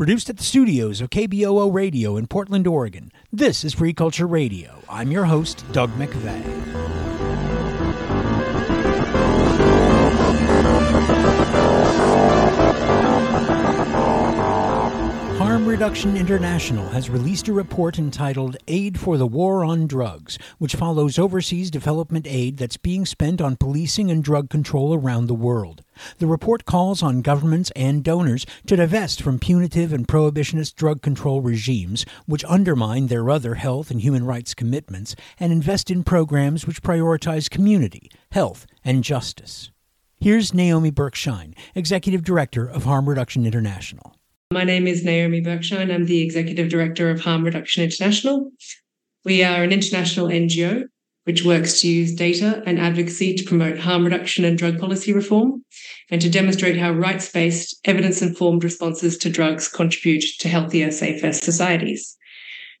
Produced at the studios of KBOO Radio in Portland, Oregon, this is Free Culture Radio. I'm your host, Doug McVay. Reduction International has released a report entitled Aid for the War on Drugs, which follows overseas development aid that's being spent on policing and drug control around the world. The report calls on governments and donors to divest from punitive and prohibitionist drug control regimes, which undermine their other health and human rights commitments, and invest in programs which prioritize community, health, and justice. Here's Naomi Burke-Shyne, Executive Director of Harm Reduction International. My name is Naomi Burke-Shyne. I'm the Executive Director of Harm Reduction International. We are an international NGO which works to use data and advocacy to promote harm reduction and drug policy reform, and to demonstrate how rights based, evidence informed responses to drugs contribute to healthier, safer societies.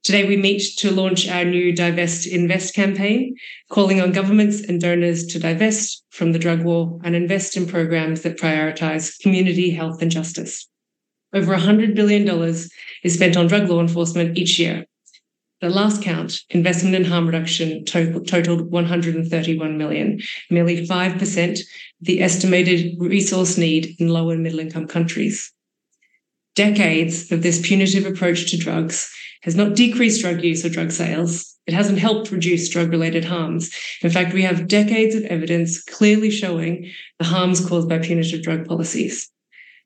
Today, we meet to launch our new Divest Invest campaign, calling on governments and donors to divest from the drug war and invest in programs that prioritize community health and justice. Over $100 billion is spent on drug law enforcement each year, the last count, investment in harm reduction total, totaled 131 million, merely 5% the estimated resource need in low and middle income countries. Decades of this punitive approach to drugs has not decreased drug use or drug sales. It hasn't helped reduce drug related harms. In fact, we have decades of evidence clearly showing the harms caused by punitive drug policies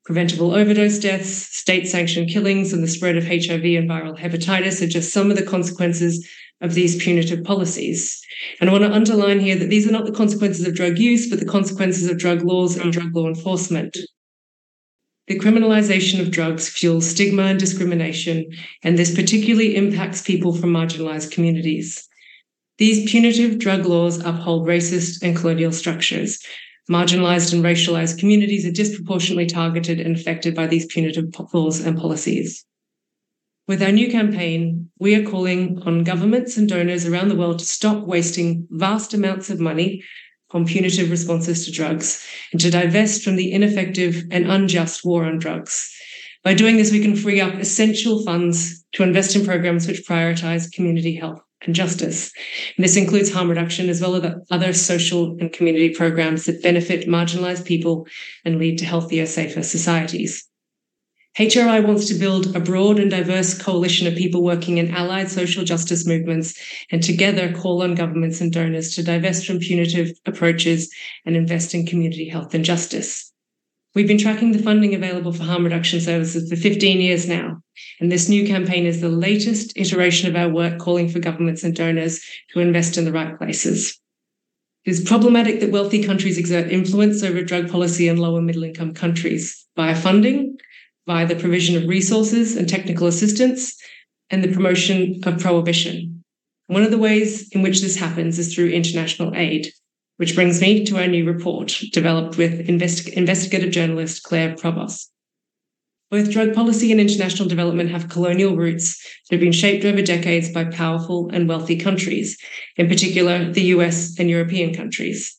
preventable overdose deaths, state sanctioned killings, and the spread of HIV and viral hepatitis are just some of the consequences of these punitive policies. And I want to underline here that these are not the consequences of drug use, but the consequences of drug laws and drug law enforcement. The criminalization of drugs fuels stigma and discrimination, and this particularly impacts people from marginalized communities. These punitive drug laws uphold racist and colonial structures, Marginalized and racialized communities are disproportionately targeted and affected by these punitive laws and policies. With our new campaign, we are calling on governments and donors around the world to stop wasting vast amounts of money on punitive responses to drugs and to divest from the ineffective and unjust war on drugs. By doing this, we can free up essential funds to invest in programs which prioritize community health and justice. And this includes harm reduction as well as other social and community programs that benefit marginalized people and lead to healthier, safer societies. HRI wants to build a broad and diverse coalition of people working in allied social justice movements and together call on governments and donors to divest from punitive approaches and invest in community health and justice. We've been tracking the funding available for harm reduction services for 15 years now, and this new campaign is the latest iteration of our work calling for governments and donors to invest in the right places. It is problematic that wealthy countries exert influence over drug policy in lower middle income countries via funding, via the provision of resources and technical assistance, and the promotion of prohibition. One of the ways in which this happens is through international aid. Which brings me to our new report developed with investi- investigative journalist Claire Provost. Both drug policy and international development have colonial roots that have been shaped over decades by powerful and wealthy countries, in particular the US and European countries.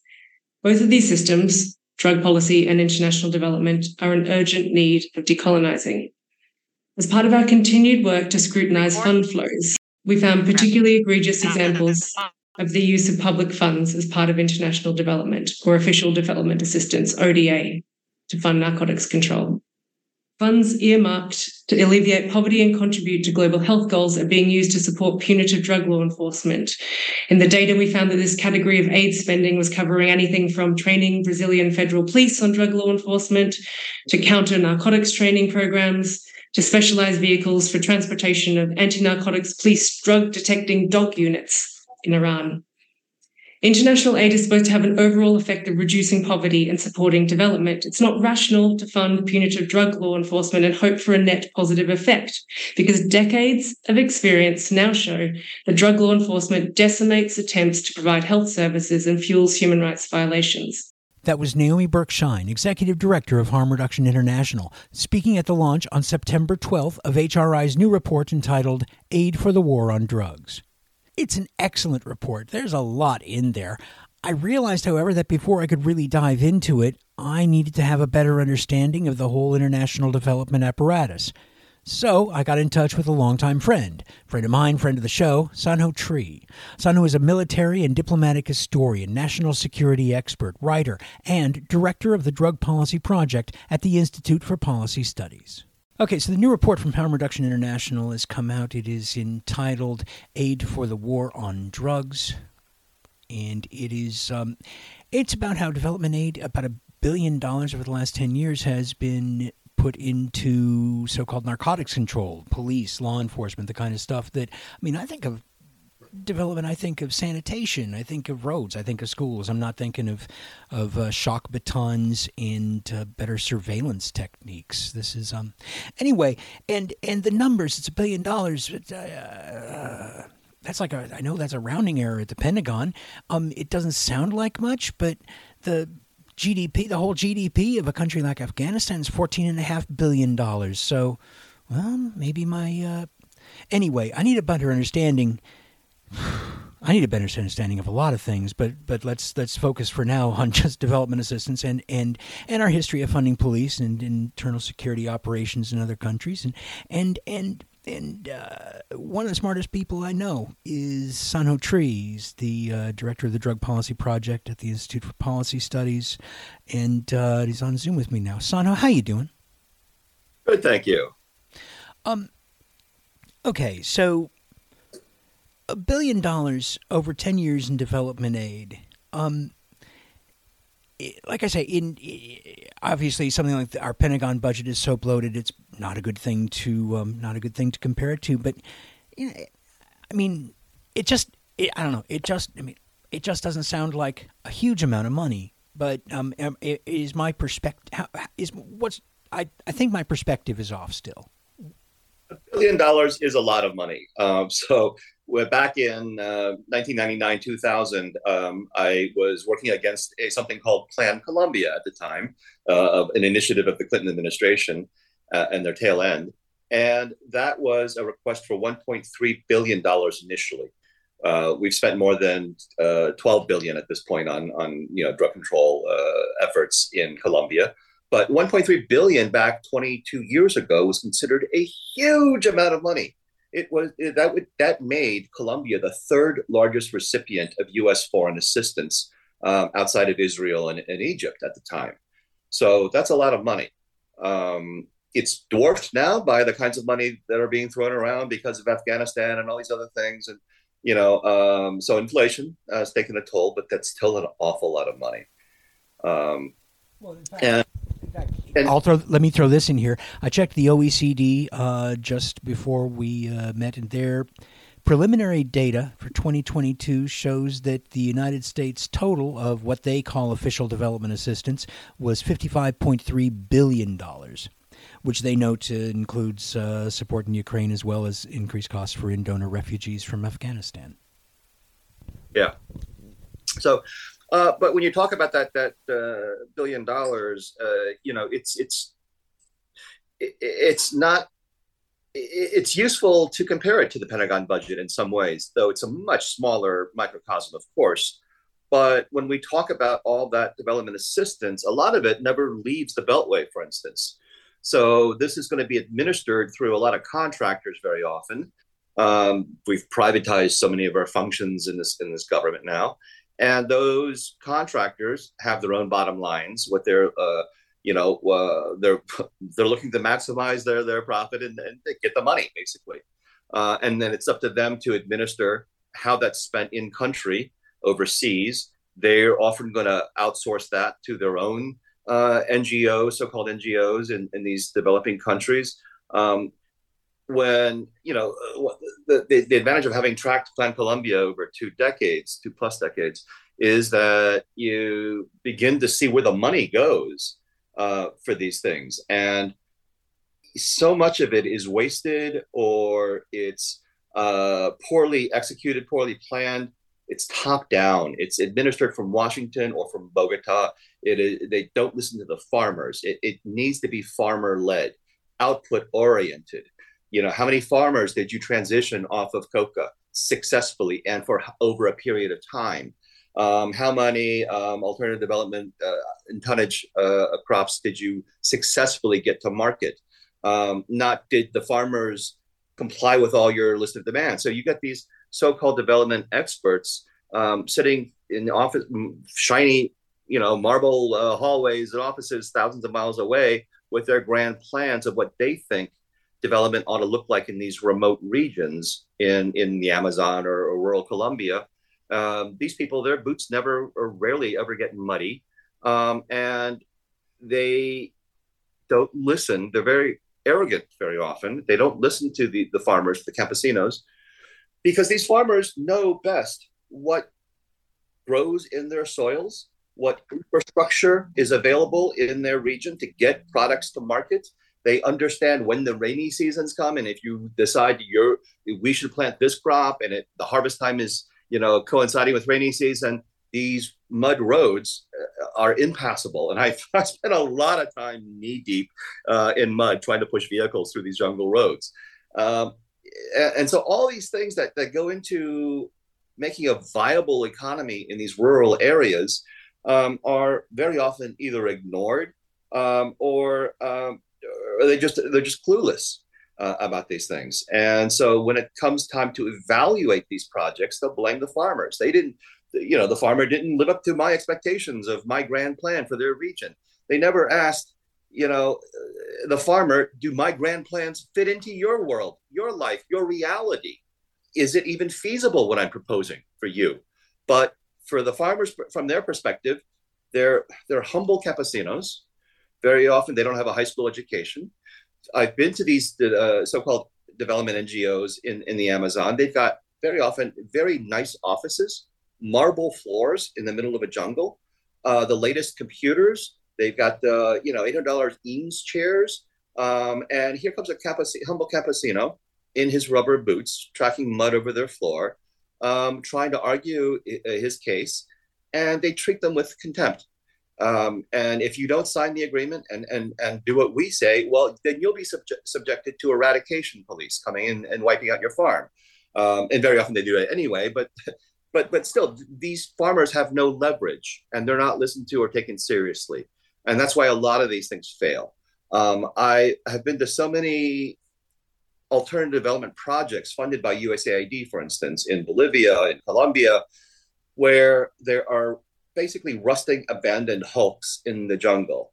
Both of these systems, drug policy and international development, are in urgent need of decolonizing. As part of our continued work to scrutinize fund flows, we found particularly egregious examples of the use of public funds as part of international development or official development assistance, ODA, to fund narcotics control. Funds earmarked to alleviate poverty and contribute to global health goals are being used to support punitive drug law enforcement. In the data, we found that this category of aid spending was covering anything from training Brazilian federal police on drug law enforcement to counter narcotics training programs to specialized vehicles for transportation of anti narcotics police drug detecting dog units in Iran. International aid is supposed to have an overall effect of reducing poverty and supporting development. It's not rational to fund punitive drug law enforcement and hope for a net positive effect, because decades of experience now show that drug law enforcement decimates attempts to provide health services and fuels human rights violations. That was Naomi Burke-Shyne, Executive Director of Harm Reduction International, speaking at the launch on September 12th of HRI's new report entitled Aid for the War on Drugs. It's an excellent report. There's a lot in there. I realized, however, that before I could really dive into it, I needed to have a better understanding of the whole international development apparatus. So I got in touch with a longtime friend, friend of mine, friend of the show, Sanho Tree. Sanho is a military and diplomatic historian, national security expert, writer, and director of the Drug Policy Project at the Institute for Policy Studies. Okay, so the new report from Harm Reduction International has come out. It is entitled "Aid for the War on Drugs," and it is um, it's about how development aid, about a billion dollars over the last ten years, has been put into so-called narcotics control, police, law enforcement, the kind of stuff that I mean, I think of development. I think of sanitation. I think of roads. I think of schools. I'm not thinking of of uh, shock batons and uh, better surveillance techniques. This is um anyway, and and the numbers. It's a billion dollars. Uh, that's like a I know that's a rounding error at the Pentagon. Um, it doesn't sound like much, but the GDP, the whole GDP of a country like Afghanistan is fourteen and a half billion dollars. So, well, maybe my uh, anyway, I need a better understanding. I need a better understanding of a lot of things, but but let's let's focus for now on just development assistance and and and our history of funding police and internal security operations in other countries and and and and uh, one of the smartest people I know is Sanho Trees, the uh, director of the Drug Policy Project at the Institute for Policy Studies, and uh, he's on Zoom with me now. Sanho, how you doing? Good, thank you. Um, okay, so a billion dollars over ten years in development aid. Um, like I say, in obviously something like the, our Pentagon budget is so bloated, it's not a good thing to um, not a good thing to compare it to. But you know, I mean, it just it, I don't know. It just I mean, it just doesn't sound like a huge amount of money. But um, is my perspective is what's I I think my perspective is off still. A billion dollars is a lot of money. Um, so we're back in uh, 1999 2000 um, i was working against a, something called plan colombia at the time uh, an initiative of the clinton administration uh, and their tail end. And that was a request for 1.3 billion dollars initially. Uh, we've spent more than uh, 12 billion at this point on, on you know drug control uh, efforts in colombia. But 1.3 billion back 22 years ago was considered a huge amount of money it was that would that made Colombia the third largest recipient of U.S. foreign assistance um, outside of Israel and, and, Egypt at the time. So that's a lot of money. Um, it's dwarfed now by the kinds of money that are being thrown around because of Afghanistan and all these other things, and you know, um, so inflation uh, has taken a toll, but that's still an awful lot of money. Um, well, fact, and and I'll throw. Let me throw this in here. I checked the OECD uh, just before we uh, met, and their preliminary data for 2022 shows that the United States total of what they call official development assistance was 55.3 billion dollars, which they note includes uh, support in Ukraine as well as increased costs for in-donor refugees from Afghanistan. Yeah. So uh, but when you talk about that that uh, billion dollars, uh, you know, it's it's it's not. It's useful to compare it to the Pentagon budget in some ways, though it's a much smaller microcosm, of course. But when we talk about all that development assistance, a lot of it never leaves the Beltway, for instance. So this is going to be administered through a lot of contractors very often. Um, we've privatized so many of our functions in this in this government now, and those contractors have their own bottom lines what they're uh, you know uh, they're they're looking to maximize their their profit and, and get the money basically. Uh, and then it's up to them to administer how that's spent in country overseas. They're often going to outsource that to their own uh, ngos so-called ngos in, in these developing countries. Um, when you know uh, the, the, the, advantage of having tracked plan colombia over two decades two plus decades is that you begin to see where the money goes uh, for these things. And so much of it is wasted or it's uh, poorly executed poorly planned. It's top down. It's administered from washington or from bogota. It is, they don't listen to the farmers. It, it needs to be farmer led output oriented you know how many farmers did you transition off of coca successfully and for over a period of time um, how many um, alternative development uh, and tonnage uh, crops did you successfully get to market Um, not did the farmers comply with all your list of demands. So you got these so-called development experts um, sitting in office, shiny, you know, marble uh, hallways and offices thousands of miles away with their grand plans of what they think development ought to look like in these remote regions in in the Amazon or, or rural Colombia. Um, these people, their boots never or rarely ever get muddy, um, and they don't listen. They're very arrogant very often. They don't listen to the, the farmers, the campesinos, because these farmers know best what grows in their soils, what infrastructure is available in their region to get products to market. They understand when the rainy seasons come, and if you decide you're we should plant this crop, and it, the harvest time is you know coinciding with rainy season, these mud roads uh, are impassable. And I, I spent a lot of time knee deep uh, in mud trying to push vehicles through these jungle roads. Um, and, so all these things that, that go into making a viable economy in these rural areas um, are very often either ignored um, or, um, they just they're just clueless. Uh, about these things. And so when it comes time to evaluate these projects, they'll blame the farmers. They didn't you know, the farmer didn't live up to my expectations of my grand plan for their region. They never asked, you know, the farmer, do my grand plans fit into your world, your life, your reality? Is it even feasible what I'm proposing for you? But for the farmers, from their perspective, they're they're humble campesinos. Very often, they don't have a high school education. I've been to these uh, so-called development NGOs in, in the Amazon. They've got very often very nice offices marble floors in the middle of a jungle. Uh, the latest computers, they've got the you know $800 Eames chairs. Um, and here comes a humble campesino in his rubber boots, tracking mud over their floor, um, trying to argue his case, and they treat them with contempt. Um, and if you don't sign the agreement and, and, and do what we say, well, then you'll be subject, subjected to eradication police coming in and wiping out your farm. Um, and very often they do it anyway, but but but still these farmers have no leverage and they're not listened to or taken seriously and that's why a lot of these things fail um, i have been to so many alternative development projects funded by usaid for instance in bolivia in colombia where there are basically rusting abandoned hulks in the jungle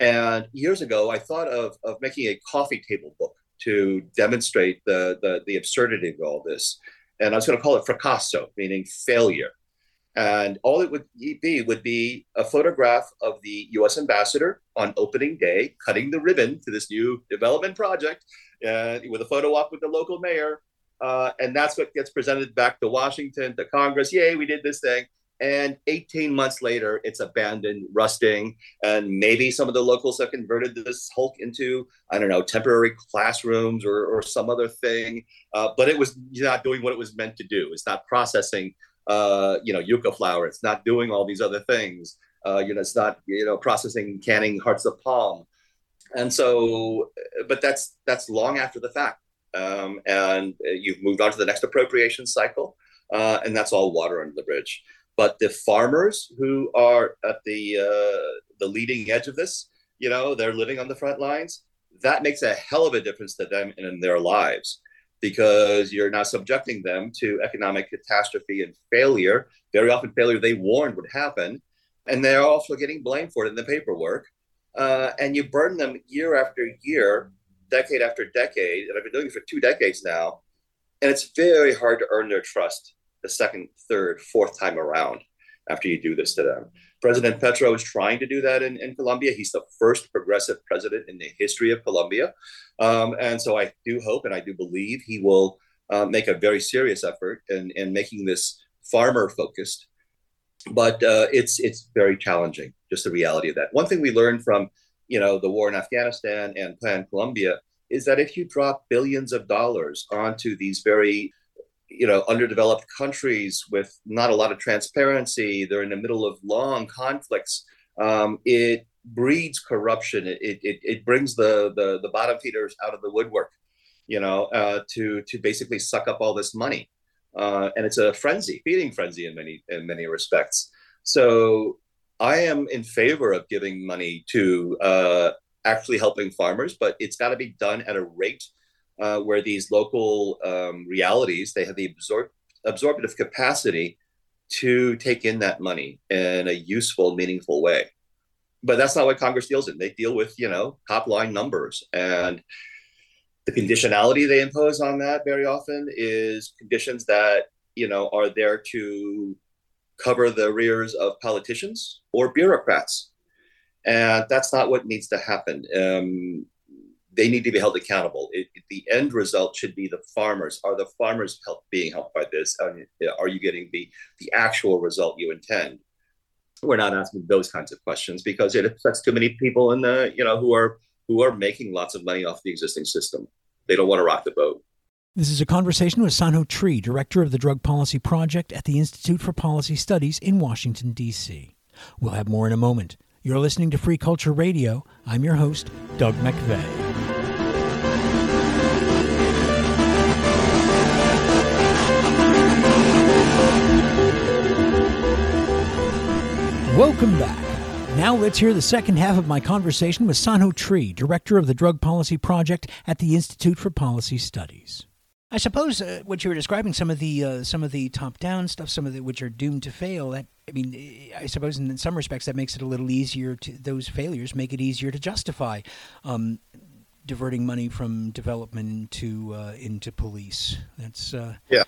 and years ago i thought of, of making a coffee table book to demonstrate the, the, the absurdity of all this and I was going to call it fracasso, meaning failure. And all it would be would be a photograph of the U.S. ambassador on opening day, cutting the ribbon to this new development project, uh, with a photo op with the local mayor. Uh, and that's what gets presented back to Washington, to Congress. Yay, we did this thing. And 18 months later, it's abandoned, rusting, and maybe some of the locals have converted this hulk into, I don't know, temporary classrooms or, or some other thing. Uh, but it was not doing what it was meant to do. It's not processing, uh, you know, yucca flour. It's not doing all these other things. Uh, you know, it's not, you know, processing, canning hearts of palm. And so, but that's that's long after the fact. Um, and you've moved on to the next appropriation cycle, uh, and that's all water under the bridge. But the farmers who are at the uh, the leading edge of this, you know, they're living on the front lines. That makes a hell of a difference to them and in their lives because you're now subjecting them to economic catastrophe and failure. Very often, failure they warned would happen, and they're also getting blamed for it in the paperwork. Uh, and you burden them year after year, decade after decade. And I've been doing it for two decades now, and it's very hard to earn their trust the second, third, fourth time around after you do this to them. President Petro is trying to do that in, in Colombia. He's the first progressive president in the history of Colombia. Um, and so I do hope and I do believe he will uh, make a very serious effort in, in making this farmer focused. But uh, it's it's very challenging, just the reality of that. One thing we learned from you know the war in Afghanistan and Plan Colombia is that if you drop billions of dollars onto these very you know underdeveloped countries with not a lot of transparency they're in the middle of long conflicts um, it breeds corruption. It, it, it brings the, the the bottom feeders out of the woodwork you know uh, to to basically suck up all this money. Uh, and it's a frenzy feeding frenzy in many in many respects. So i am in favor of giving money to uh, actually helping farmers, but it's got to be done at a rate uh, where these local um, realities they have the absorb- absorptive capacity to take in that money in a useful, meaningful way. But that's not what Congress deals in. They deal with you know top line numbers and the conditionality they impose on that very often is conditions that you know are there to cover the rears of politicians or bureaucrats and that's not what needs to happen um, they need to be held accountable it, it, the end result should be the farmers are the farmers help, being helped by this uh, are you getting the the actual result you intend we're not asking those kinds of questions because it affects too many people in the you know who are who are making lots of money off the existing system. They don't want to rock the boat. This is a conversation with Sanho Tree, director of the Drug Policy Project at the Institute for Policy Studies in Washington, D.C. We'll have more in a moment. You're listening to Free Culture Radio. I'm your host, Doug McVay. Welcome back. Now let's hear the second half of my conversation with Sanho Tree, director of the Drug Policy Project at the Institute for Policy Studies. I suppose uh, what you were describing, some of the uh, some of the top-down stuff, some of the which are doomed to fail. That I mean, I suppose in some respects that makes it a little easier to those failures make it easier to justify um, diverting money from development into uh, into police. That's uh, yeah.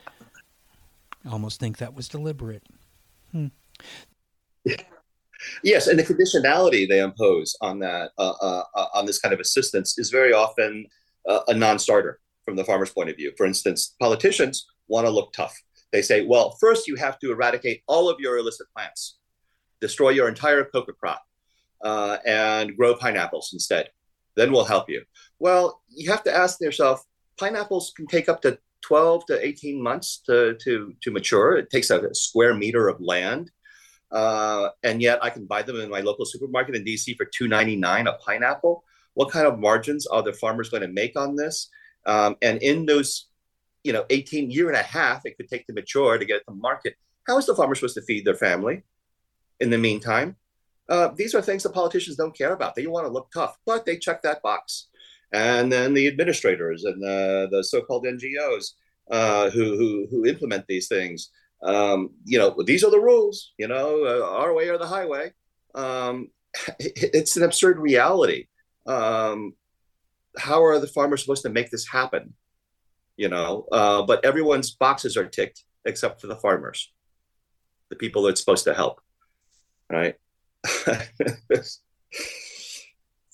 I almost think that was deliberate. Hmm. Yes, and the conditionality they impose on that uh, uh, uh, on this kind of assistance is very often uh, a non-starter from the farmer's point of view. For instance, politicians want to look tough. They say, "Well, first you have to eradicate all of your illicit plants, destroy your entire coca crop, uh, and grow pineapples instead. Then we'll help you." Well, you have to ask yourself: pineapples can take up to 12 to 18 months to, to, to mature. It takes a square meter of land uh, and yet I can buy them in my local supermarket in DC for two ninety nine a pineapple. What kind of margins are the farmers going to make on this? Um, and in those, you know, eighteen year and a half it could take to mature to get it to market. How is the farmer supposed to feed their family? In the meantime, uh, these are things the politicians don't care about. They want to look tough, but they check that box. And then the administrators and the, the so-called NGOs uh, who, who who implement these things um, you know, these are the rules, you know, uh, our way or the highway. Um, it, it's an absurd reality. Um, how are the farmers supposed to make this happen? You know, uh, but everyone's boxes are ticked except for the farmers, the people that's supposed to help, right? it's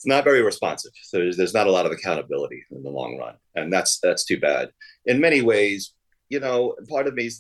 not very responsive. So there's, there's not a lot of accountability in the long run, and that's that's too bad. In many ways, you know, part of me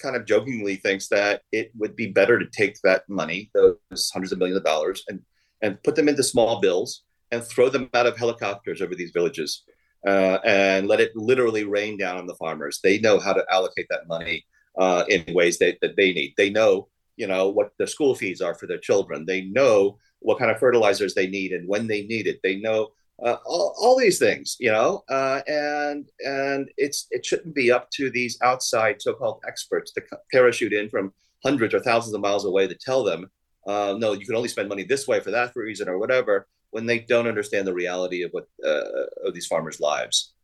kind of jokingly thinks that it would be better to take that money, those hundreds of millions of dollars, and and put them into small bills and throw them out of helicopters over these villages uh, and let it literally rain down on the farmers. They know how to allocate that money uh, in ways that, that they need. They know, you know, what the school fees are for their children. They know what kind of fertilizers they need and when they need it. They know uh, all, all these things, you know, uh, and and it's it shouldn't be up to these outside so-called experts to parachute in from hundreds or thousands of miles away to tell them, uh, no, you can only spend money this way for that reason or whatever, when they don't understand the reality of what uh, of these farmers' lives.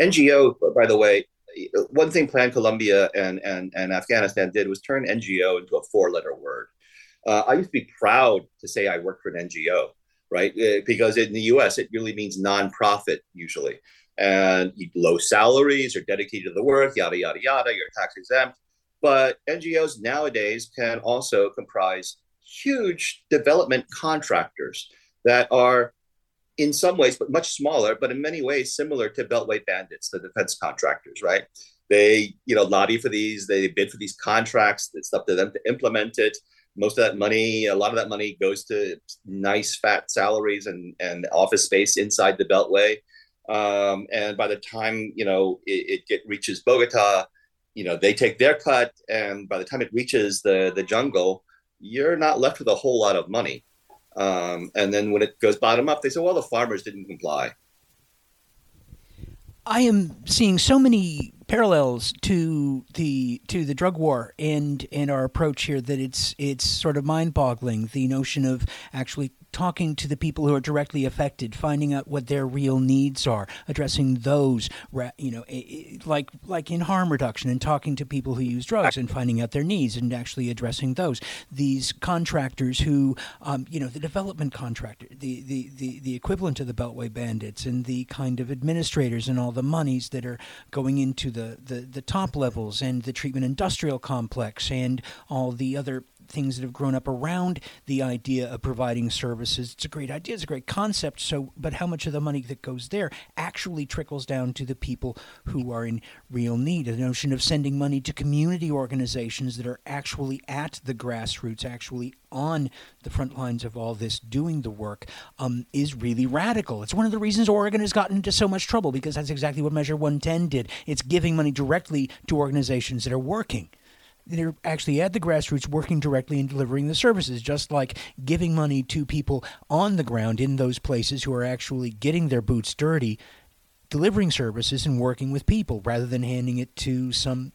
NGO, by the way, one thing Plan Colombia and and and Afghanistan did was turn NGO into a four-letter word. Uh, I used to be proud to say I worked for an NGO right? Uh, because in the US, it really means nonprofit usually. And low salaries are dedicated to the work, yada, yada, yada, you're tax exempt. But NGOs nowadays can also comprise huge development contractors that are in some ways, but much smaller, but in many ways similar to Beltway bandits, the defense contractors, right? They, you know, lobby for these, they bid for these contracts. It's up to them to implement it most of that money, a lot of that money goes to nice fat salaries and, and office space inside the Beltway. Um, and by the time, you know, it, it reaches Bogota, you know, they take their cut. And by the time it reaches the, the jungle, you're not left with a whole lot of money. Um, and then when it goes bottom up, they say, well, the farmers didn't comply. I am seeing so many parallels to the to the drug war and and our approach here that it's it's sort of mind-boggling the notion of actually talking to the people who are directly affected, finding out what their real needs are, addressing those, you know, like like in harm reduction, and talking to people who use drugs and finding out their needs and actually addressing those. These contractors who, um, you know, the development contractor, the, the, the, the equivalent of the Beltway bandits, and the kind of administrators and all the monies that are going into the, the, the top levels and the treatment industrial complex and all the other things that have grown up around the idea of providing services. It's a great idea, it's a great concept. So, but how much of the money that goes there actually trickles down to the people who are in real need? The notion of sending money to community organizations that are actually at the grassroots, actually on the front lines of all this, doing the work, um, is really radical. It's one of the reasons Oregon has gotten into so much trouble because that's exactly what Measure 110 did. It's giving money directly to organizations that are working they're actually at the grassroots working directly and delivering the services, just like giving money to people on the ground in those places who are actually getting their boots dirty, delivering services and working with people rather than handing it to some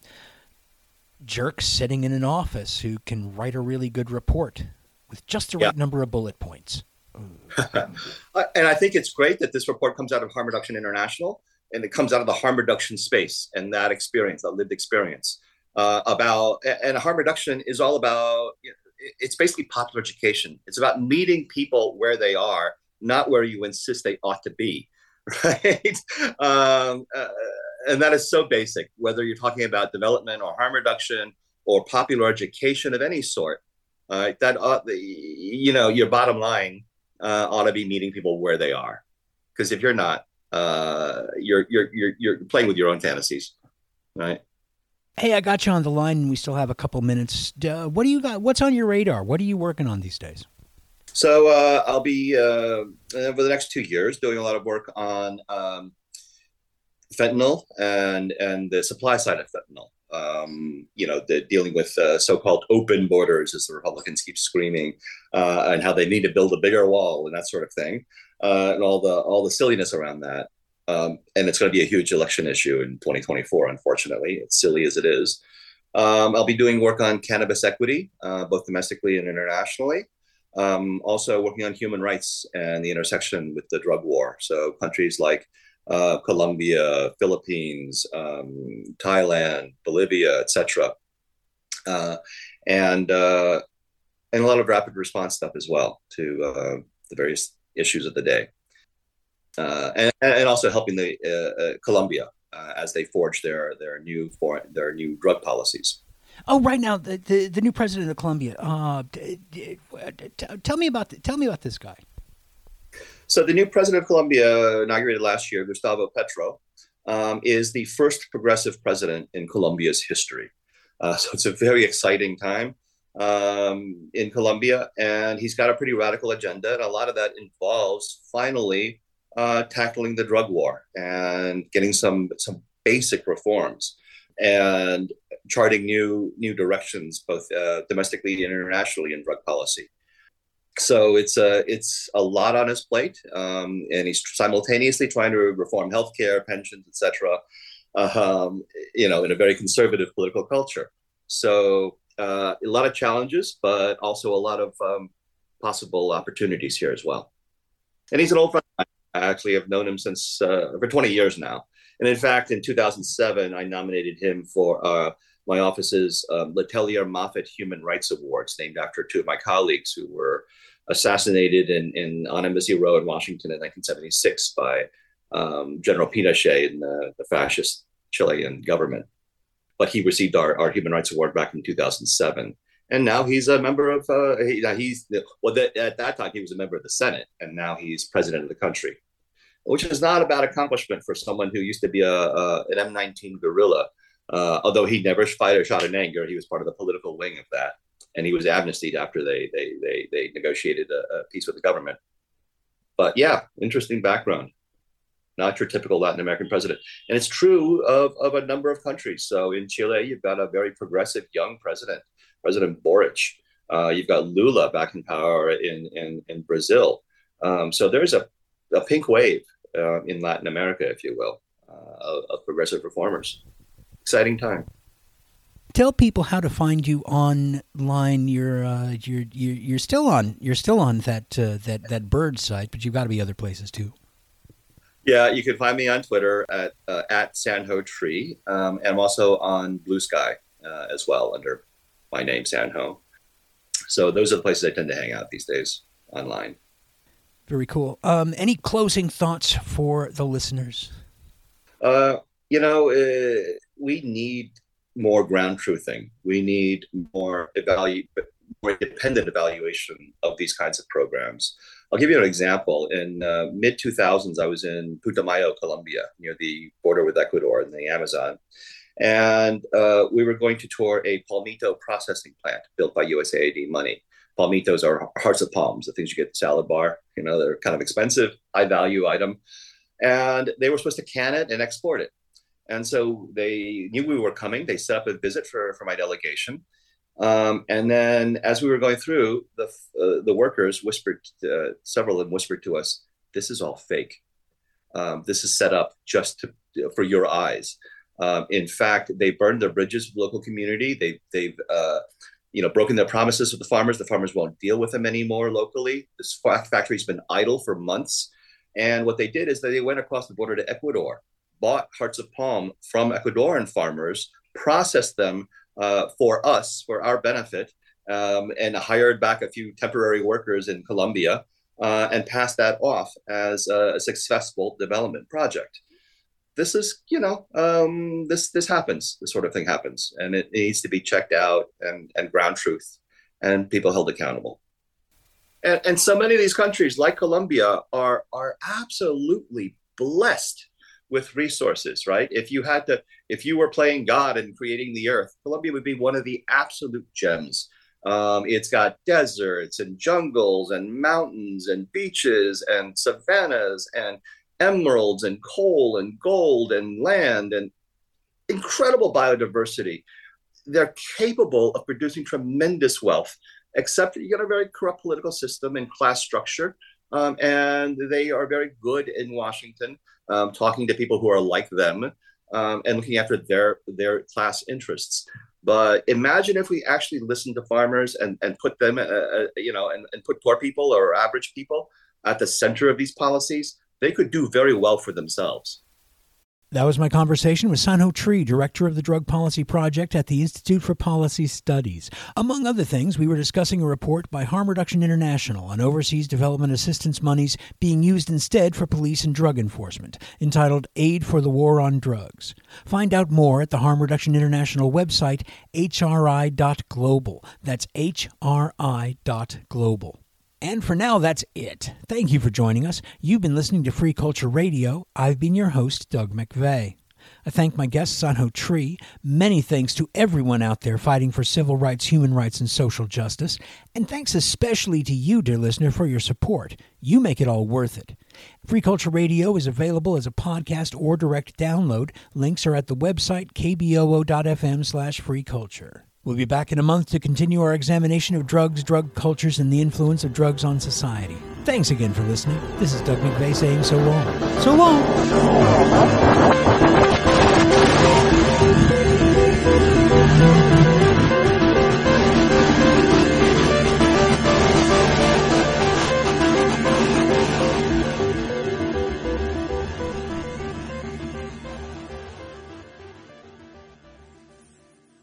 jerk sitting in an office who can write a really good report with just the right number of bullet points. and I think it's great that this report comes out of Harm Reduction International and it comes out of the harm reduction space and that experience, that lived experience uh, about and harm reduction is all about it's basically popular education. It's about meeting people where they are not where you insist they ought to be right? Um, uh, and that is so basic whether you're talking about development or harm reduction or popular education of any sort uh, that ought, you know your bottom line uh, ought to be meeting people where they are. Because if you're not uh, you're, you're you're you're playing with your own fantasies right Hey, I got you on the line, and we still have a couple minutes. Uh, what do you got? What's on your radar? What are you working on these days? So uh, I'll be uh, over the next two years doing a lot of work on um, fentanyl and and the supply side of fentanyl. Um, you know, the, dealing with uh, so-called open borders, as the Republicans keep screaming, uh, and how they need to build a bigger wall and that sort of thing, uh, and all the all the silliness around that. Um, and it's going to be a huge election issue in 2024, unfortunately, silly as it is. Um, I'll be doing work on cannabis equity, uh, both domestically and internationally. Um, also, working on human rights and the intersection with the drug war. So, countries like uh, Colombia, Philippines, um, Thailand, Bolivia, etc., uh, and uh, and a lot of rapid response stuff as well to uh, the various issues of the day uh, and, and also helping the uh, uh, Colombia uh, as they forge their their new for, their new drug policies. Oh, right now the, the, the new president of Colombia. Uh, d- d- t- tell me about the, tell me about this guy. So the new president of Colombia, inaugurated last year, Gustavo Petro, um, is the first progressive president in Colombia's history. Uh, so it's a very exciting time um, in Colombia, and he's got a pretty radical agenda, and a lot of that involves finally uh, tackling the drug war and getting some some basic reforms and charting new new directions both uh, domestically and internationally in drug policy. So it's a it's a lot on his plate, um, and he's simultaneously trying to reform healthcare, pensions, etc. Um, you know, in a very conservative political culture. So uh, a lot of challenges, but also a lot of um, possible opportunities here as well. And he's an old. I actually have known him since uh, for 20 years now. And in fact, in 2007, I nominated him for uh, my office's um, Letelier Moffitt Human Rights Awards, named after two of my colleagues who were assassinated in, in on Embassy Row in Washington in 1976 by um, General Pinochet in the, the, fascist Chilean government. But he received our, our Human Rights Award back in 2007 and now he's a member of uh, he, he's well that, at that time he was a member of the Senate, and now he's president of the country, which is not a bad accomplishment for someone who used to be a, a an M19 guerrilla. Uh, although he never fired or shot in anger, he was part of the political wing of that, and he was amnestied after they they they, they negotiated a, a peace with the government. But yeah, interesting background not your typical Latin American president. And it's true of, of a number of countries. So in Chile, you've got a very progressive young president President Boric. Uh, you've got Lula back in power in in, in Brazil. Um, so there's a, a pink wave uh, in Latin America, if you will, uh, of, of, progressive reformers. Exciting time. Tell people how to find you online. You're uh, you're, you're you're still on you're still on that uh, that that bird site, but you've got to be other places too. Yeah, you can find me on Twitter at uh, at Sanho Tree, um, and I'm also on Bluesky uh, as well under my name Sanho. So those are the places I tend to hang out these days online. Very cool. Um, any closing thoughts for the listeners? Uh, you know, uh, we need more ground truthing. We need more evalu- more independent evaluation of these kinds of programs. I'll give you an example. In uh, mid 2000s, I was in Putumayo, Colombia, near the border with Ecuador in the Amazon. And uh, we were going to tour a palmito processing plant built by USAID money. Palmitos are hearts of palms, the things you get at the salad bar. You know, they're kind of expensive, high value item. And they were supposed to can it and export it. And so they knew we were coming. They set up a visit for, for my delegation. Um, and then as we were going through, the, uh, the workers whispered, uh, several of them whispered to us, this is all fake. Um, this is set up just to, for your eyes. Um, in fact, they burned their bridges with the local community. They, they've, uh, you know, broken their promises with the farmers. The farmers won't deal with them anymore locally. This factory's been idle for months. And what they did is that they went across the border to Ecuador bought hearts of palm from Ecuadorian farmers, processed them uh, for us, for our benefit, um, and hired back a few temporary workers in Colombia uh, and passed that off as a, successful development project. This is, you know, um, this this happens. This sort of thing happens, and it, needs to be checked out and and ground truth, and people held accountable. And, and so many of these countries, like Colombia, are are absolutely blessed with resources, right? If you had to, if you were playing God and creating the earth, Colombia would be one of the absolute gems. Um, it's got deserts and jungles and mountains and beaches and savannas and emeralds and coal and gold and land and incredible biodiversity. They're capable of producing tremendous wealth, except you got a very corrupt political system and class structure. Um, and they are very good in Washington um, talking to people who are like them, um, and looking after their their class interests. But imagine if we actually listened to farmers and, and put them, uh, uh, you know, and, and put poor people or average people at the center of these policies, they could do very well for themselves. That was my conversation with Sanho Tree, director of the Drug Policy Project at the Institute for Policy Studies. Among other things, we were discussing a report by Harm Reduction International on overseas development assistance monies being used instead for police and drug enforcement, entitled Aid for the War on Drugs. Find out more at the Harm Reduction International website, hri.global. That's hri.global. And for now, that's it. Thank you for joining us. You've been listening to Free Culture Radio. I've been your host, Doug McVay. I thank my guest, Sanho Tree. Many thanks to everyone out there fighting for civil rights, human rights, and social justice. And thanks especially to you, dear listener, for your support. You make it all worth it. Free Culture Radio is available as a podcast or direct download. Links are at the website kboo.fm slash freeculture. We'll be back in a month to continue our examination of drugs, drug cultures, and the influence of drugs on society. Thanks again for listening. This is Doug McVay saying so long. So long!